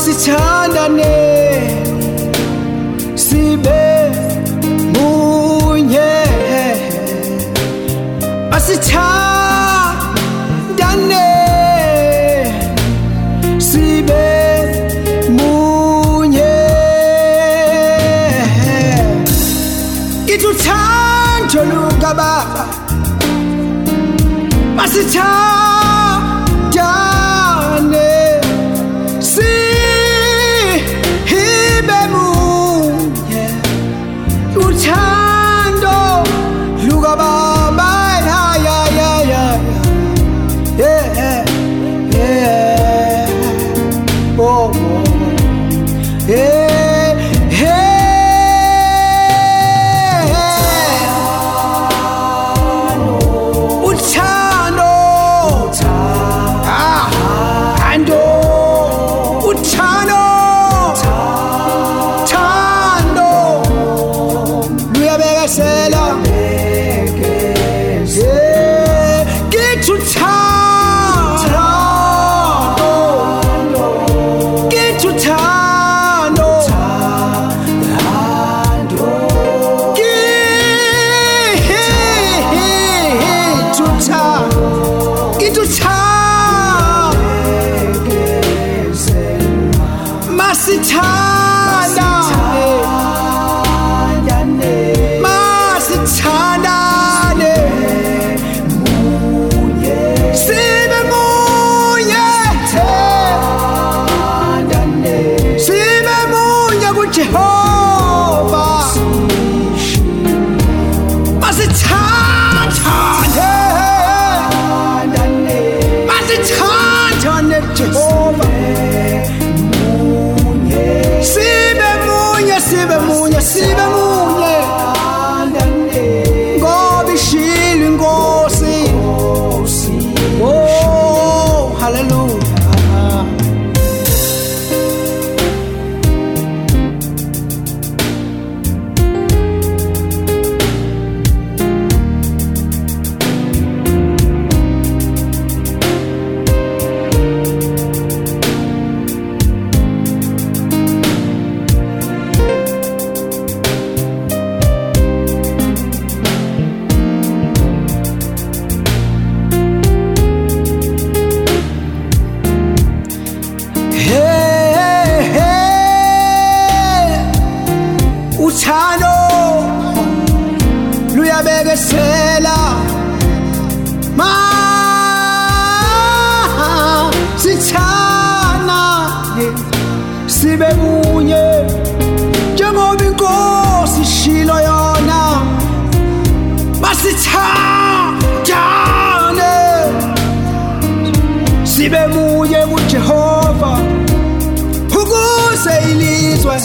sithandane sibe munye. Asithandane sibe munye. Kithi uthando lukababa masithandane masithandane masithandane sibe munye. Sibe munye kuJehova. Masithandane masithandane Jehova uthando luyabekesela. Ma sithana sibe munye njengoba inkosi ishilo yona masithandane sibe munye kuJehova ukuze ilizwe